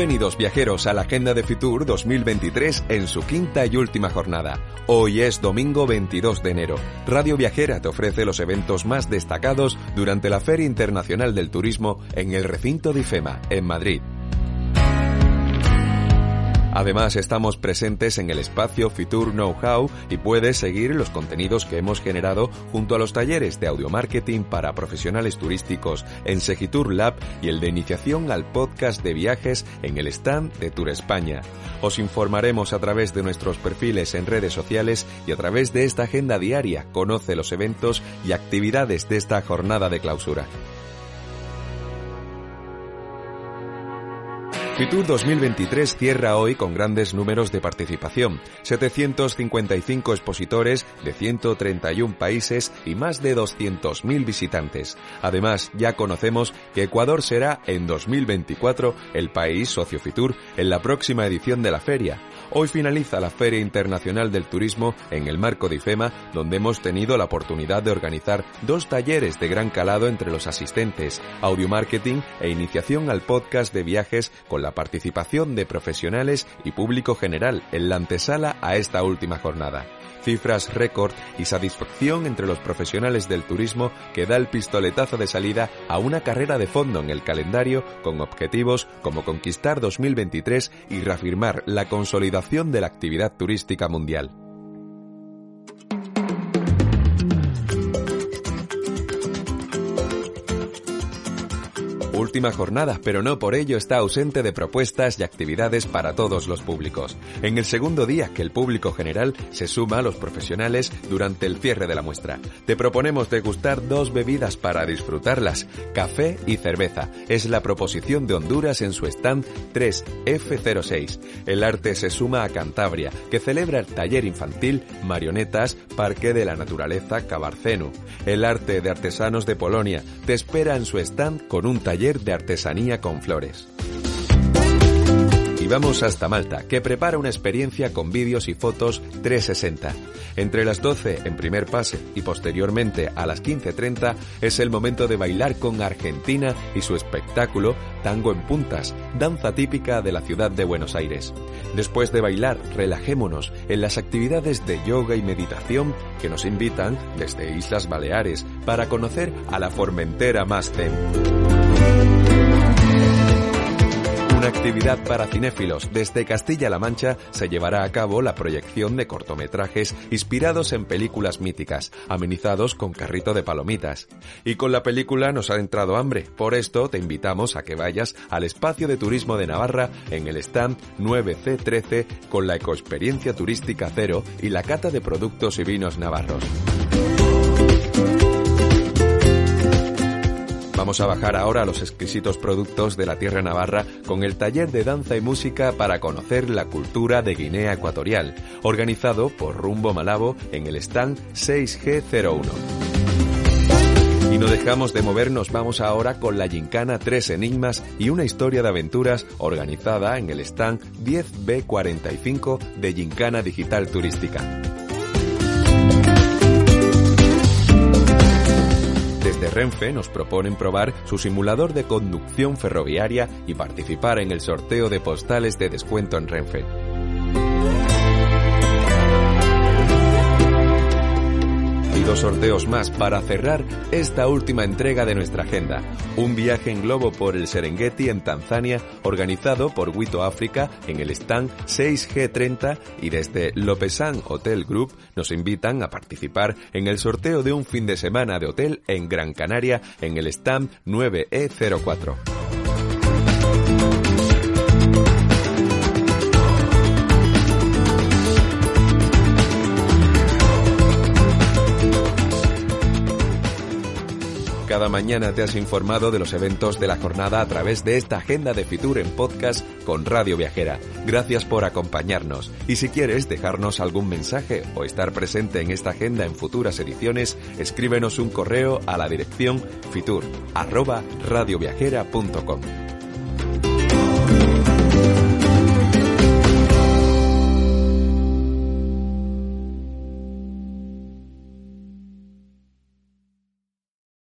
Bienvenidos viajeros a la Agenda de Fitur 2023 en su quinta y última jornada. Hoy es domingo 22 de enero. Radio Viajera te ofrece los eventos más destacados durante la Feria Internacional del Turismo en el recinto de IFEMA, en Madrid. Además, estamos presentes en el espacio Fitur Know-how y puedes seguir los contenidos que hemos generado junto a los talleres de audio marketing para profesionales turísticos en Segitur Lab y el de iniciación al podcast de viajes en el stand de Tour España. Os informaremos a través de nuestros perfiles en redes sociales y a través de esta agenda diaria. Conoce los eventos y actividades de esta jornada de clausura. Fitur 2023 cierra hoy con grandes números de participación, 755 expositores de 131 países y más de 200.000 visitantes. Además, ya conocemos que Ecuador será en 2024 el país socio Fitur en la próxima edición de la feria. Hoy finaliza la Feria Internacional del Turismo en el marco de IFEMA, donde hemos tenido la oportunidad de organizar dos talleres de gran calado entre los asistentes, audio marketing e iniciación al podcast de viajes con la participación de profesionales y público general en la antesala a esta última jornada. Cifras récord y satisfacción entre los profesionales del turismo que da el pistoletazo de salida a una carrera de fondo en el calendario con objetivos como conquistar 2023 y reafirmar la consolidación de la actividad turística mundial. Última jornada, pero no por ello está ausente de propuestas y actividades para todos los públicos. En el segundo día que el público general se suma a los profesionales durante el cierre de la muestra. Te proponemos degustar dos bebidas para disfrutarlas, café y cerveza. Es la proposición de Honduras en su stand 3F06. El arte se suma a Cantabria, que celebra el taller infantil Marionetas Parque de la Naturaleza Cabarcenu. El arte de artesanos de Polonia te espera en su stand con un taller de artesanía con flores. Y vamos hasta Malta, que prepara una experiencia con vídeos y fotos 360. Entre las 12 en primer pase y posteriormente a las 15.30 es el momento de bailar con Argentina y su espectáculo Tango en Puntas, danza típica de la ciudad de Buenos Aires. Después de bailar, relajémonos en las actividades de yoga y meditación que nos invitan desde Islas Baleares para conocer a la Formentera más zen actividad para cinéfilos. Desde Castilla-La Mancha se llevará a cabo la proyección de cortometrajes inspirados en películas míticas, amenizados con carrito de palomitas. Y con la película nos ha entrado hambre. Por esto te invitamos a que vayas al espacio de turismo de Navarra en el stand 9C13 con la ecoexperiencia turística cero y la cata de productos y vinos navarros. Vamos a bajar ahora a los exquisitos productos de la tierra navarra con el taller de danza y música para conocer la cultura de Guinea Ecuatorial, organizado por Rumbo Malabo en el stand 6G01. Y no dejamos de movernos, vamos ahora con la Gincana 3 Enigmas y una historia de aventuras organizada en el stand 10B45 de Gincana Digital Turística. Desde Renfe nos proponen probar su simulador de conducción ferroviaria y participar en el sorteo de postales de descuento en Renfe. Sorteos más para cerrar esta última entrega de nuestra agenda. Un viaje en globo por el Serengeti en Tanzania organizado por Wito África en el stand 6G30 y desde Lopesan Hotel Group nos invitan a participar en el sorteo de un fin de semana de hotel en Gran Canaria en el stand 9E04. Mañana te has informado de los eventos de la jornada a través de esta agenda de Fitur en podcast con Radio Viajera. Gracias por acompañarnos. Y si quieres dejarnos algún mensaje o estar presente en esta agenda en futuras ediciones, escríbenos un correo a la dirección fitur@radioviajera.com.